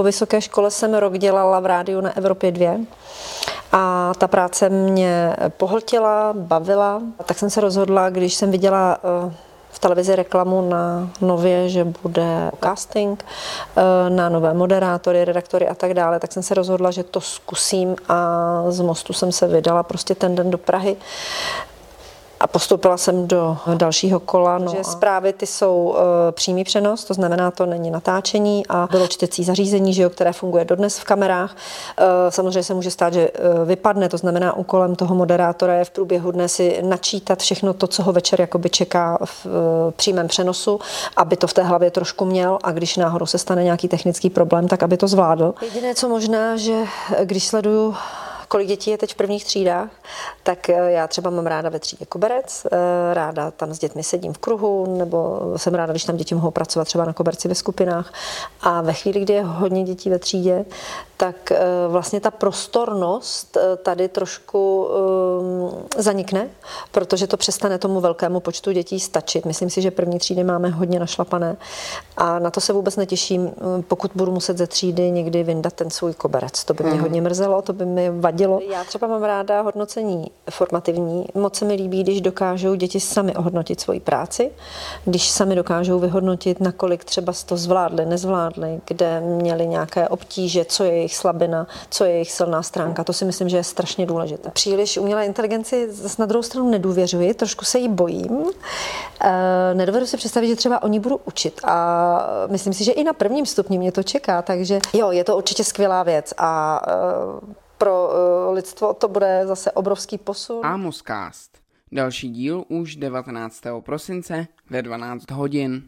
po vysoké škole jsem rok dělala v rádiu na Evropě 2 a ta práce mě pohltila, bavila. Tak jsem se rozhodla, když jsem viděla eh, v televizi reklamu na nově, že bude casting eh, na nové moderátory, redaktory a tak dále, tak jsem se rozhodla, že to zkusím a z mostu jsem se vydala prostě ten den do Prahy a postoupila jsem do dalšího kola. No že zprávy ty jsou uh, přímý přenos, to znamená, to není natáčení a bylo čtecí zařízení, že jo, které funguje dodnes v kamerách. Uh, samozřejmě se může stát, že uh, vypadne, to znamená, úkolem toho moderátora je v průběhu dne si načítat všechno to, co ho večer jakoby čeká v uh, přímém přenosu, aby to v té hlavě trošku měl a když náhodou se stane nějaký technický problém, tak aby to zvládl. Jediné, co možná, že když sleduju kolik dětí je teď v prvních třídách, tak eh, já třeba mám ráda ve třídě koberec, eh, ráda tam s dětmi sedím v kruhu, nebo jsem ráda, když tam děti mohou pracovat třeba na koberci ve skupinách. A ve chvíli, kdy je hodně dětí ve třídě, tak eh, vlastně ta prostornost tady trošku zanikne, protože to přestane tomu velkému počtu dětí stačit. Myslím si, že první třídy máme hodně našlapané a na to se vůbec netěším, pokud budu muset ze třídy někdy vyndat ten svůj koberec. To by mě hmm. hodně mrzelo, to by mi vadilo vadilo. Já třeba mám ráda hodnocení formativní. Moc se mi líbí, když dokážou děti sami ohodnotit svoji práci, když sami dokážou vyhodnotit, nakolik třeba to zvládli, nezvládli, kde měli nějaké obtíže, co je jejich slabina, co je jejich silná stránka. To si myslím, že je strašně důležité. Příliš umělé inteligenci na druhou stranu nedůvěřuji, trošku se jí bojím. E, nedovedu si představit, že třeba oni budou učit a myslím si, že i na prvním stupni mě to čeká, takže jo, je to určitě skvělá věc a e, pro uh, lidstvo to bude zase obrovský posun. Amoscast. Další díl už 19. prosince ve 12 hodin.